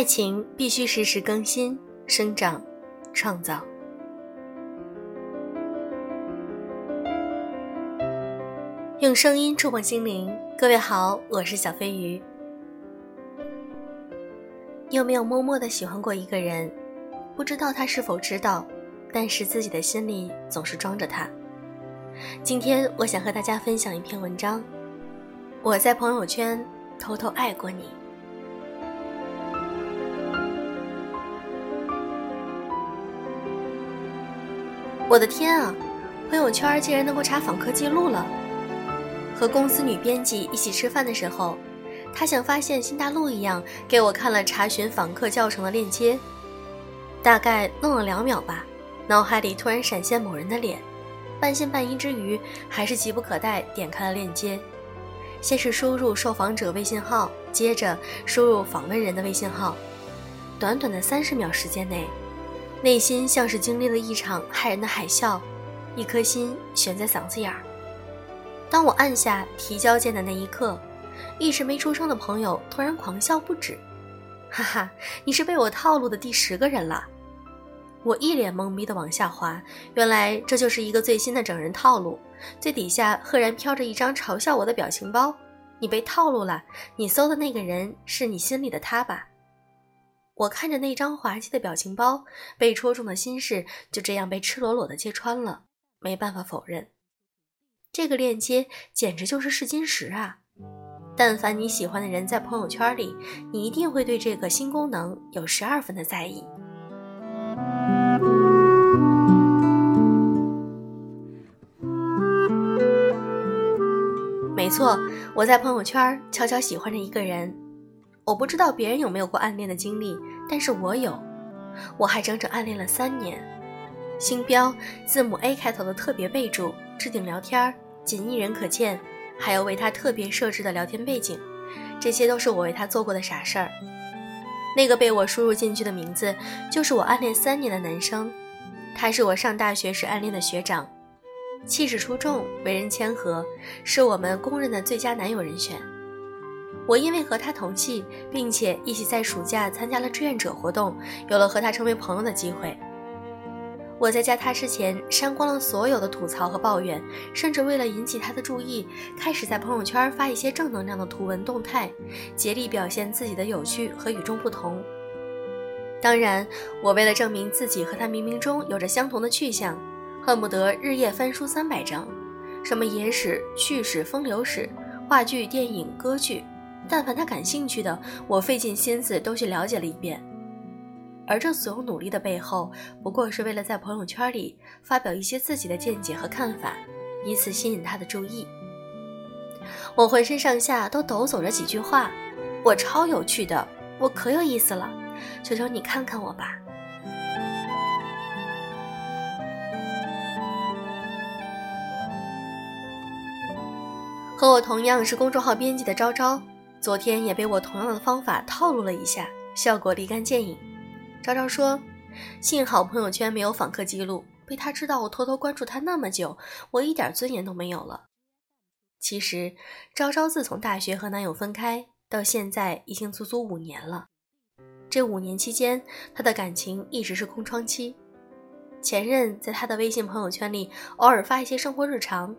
爱情必须时时更新、生长、创造。用声音触碰心灵，各位好，我是小飞鱼。你有没有默默的喜欢过一个人？不知道他是否知道，但是自己的心里总是装着他。今天我想和大家分享一篇文章，我在朋友圈偷偷爱过你。我的天啊！朋友圈竟然能够查访客记录了。和公司女编辑一起吃饭的时候，她像发现新大陆一样，给我看了查询访客教程的链接。大概弄了两秒吧，脑海里突然闪现某人的脸，半信半疑之余，还是急不可待点开了链接。先是输入受访者微信号，接着输入访问人的微信号。短短的三十秒时间内。内心像是经历了一场骇人的海啸，一颗心悬在嗓子眼儿。当我按下提交键的那一刻，一直没出声的朋友突然狂笑不止，哈哈，你是被我套路的第十个人了。我一脸懵逼的往下滑，原来这就是一个最新的整人套路。最底下赫然飘着一张嘲笑我的表情包，你被套路了，你搜的那个人是你心里的他吧？我看着那张滑稽的表情包，被戳中的心事就这样被赤裸裸的揭穿了，没办法否认。这个链接简直就是试金石啊！但凡你喜欢的人在朋友圈里，你一定会对这个新功能有十二分的在意。没错，我在朋友圈悄悄喜欢着一个人。我不知道别人有没有过暗恋的经历，但是我有，我还整整暗恋了三年。星标字母 A 开头的特别备注，置顶聊天，仅一人可见，还有为他特别设置的聊天背景，这些都是我为他做过的傻事儿。那个被我输入进去的名字，就是我暗恋三年的男生，他是我上大学时暗恋的学长，气质出众，为人谦和，是我们公认的最佳男友人选。我因为和他同系，并且一起在暑假参加了志愿者活动，有了和他成为朋友的机会。我在加他之前删光了所有的吐槽和抱怨，甚至为了引起他的注意，开始在朋友圈发一些正能量的图文动态，竭力表现自己的有趣和与众不同。当然，我为了证明自己和他冥冥中有着相同的去向，恨不得日夜翻书三百章，什么野史、趣史、风流史、话剧、电影、歌剧。但凡他感兴趣的，我费尽心思都去了解了一遍。而这所有努力的背后，不过是为了在朋友圈里发表一些自己的见解和看法，以此吸引他的注意。我浑身上下都抖擞着几句话，我超有趣的，我可有意思了，求求你看看我吧。和我同样是公众号编辑的昭昭。昨天也被我同样的方法套路了一下，效果立竿见影。昭昭说：“幸好朋友圈没有访客记录，被他知道我偷偷关注他那么久，我一点尊严都没有了。”其实，昭昭自从大学和男友分开到现在，已经足足五年了。这五年期间，她的感情一直是空窗期。前任在她的微信朋友圈里偶尔发一些生活日常。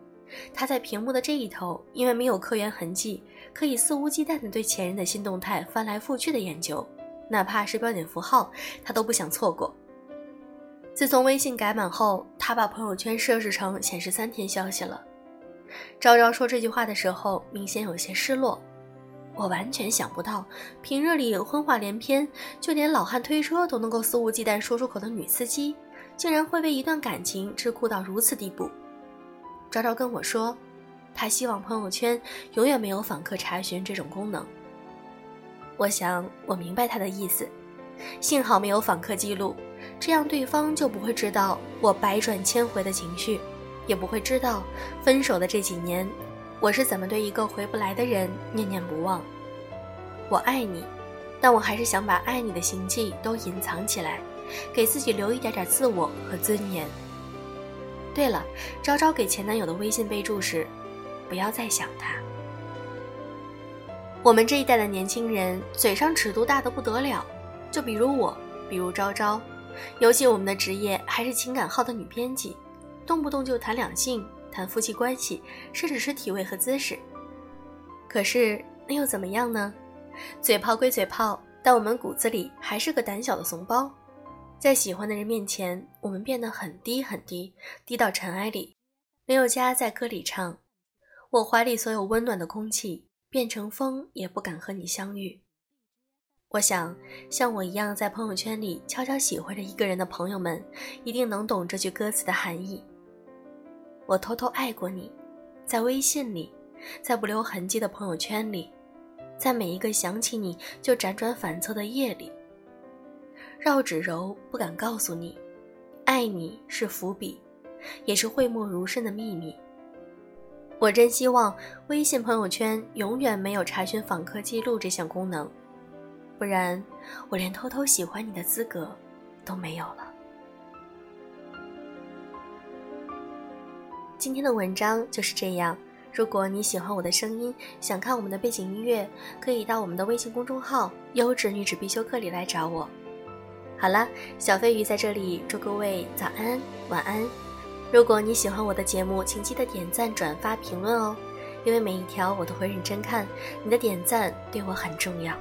他在屏幕的这一头，因为没有客源痕迹，可以肆无忌惮地对前任的新动态翻来覆去的研究，哪怕是标点符号，他都不想错过。自从微信改版后，他把朋友圈设置成显示三天消息了。昭昭说这句话的时候，明显有些失落。我完全想不到，平日里荤话连篇，就连老汉推车都能够肆无忌惮说出口的女司机，竟然会为一段感情桎梏到如此地步。昭昭跟我说，他希望朋友圈永远没有访客查询这种功能。我想我明白他的意思，幸好没有访客记录，这样对方就不会知道我百转千回的情绪，也不会知道分手的这几年，我是怎么对一个回不来的人念念不忘。我爱你，但我还是想把爱你的行迹都隐藏起来，给自己留一点点自我和尊严。对了，昭昭给前男友的微信备注是：“不要再想他。”我们这一代的年轻人嘴上尺度大的不得了，就比如我，比如昭昭，尤其我们的职业还是情感号的女编辑，动不动就谈两性、谈夫妻关系，甚至是体位和姿势。可是那又怎么样呢？嘴炮归嘴炮，但我们骨子里还是个胆小的怂包。在喜欢的人面前，我们变得很低很低，低到尘埃里。林宥嘉在歌里唱：“我怀里所有温暖的空气，变成风也不敢和你相遇。”我想，像我一样在朋友圈里悄悄喜欢着一个人的朋友们，一定能懂这句歌词的含义。我偷偷爱过你，在微信里，在不留痕迹的朋友圈里，在每一个想起你就辗转反侧的夜里。绕指柔，不敢告诉你，爱你是伏笔，也是讳莫如深的秘密。我真希望微信朋友圈永远没有查询访客记录这项功能，不然我连偷偷喜欢你的资格都没有了。今天的文章就是这样。如果你喜欢我的声音，想看我们的背景音乐，可以到我们的微信公众号“优质女子必修课”里来找我。好了，小飞鱼在这里祝各位早安、晚安。如果你喜欢我的节目，请记得点赞、转发、评论哦，因为每一条我都会认真看，你的点赞对我很重要。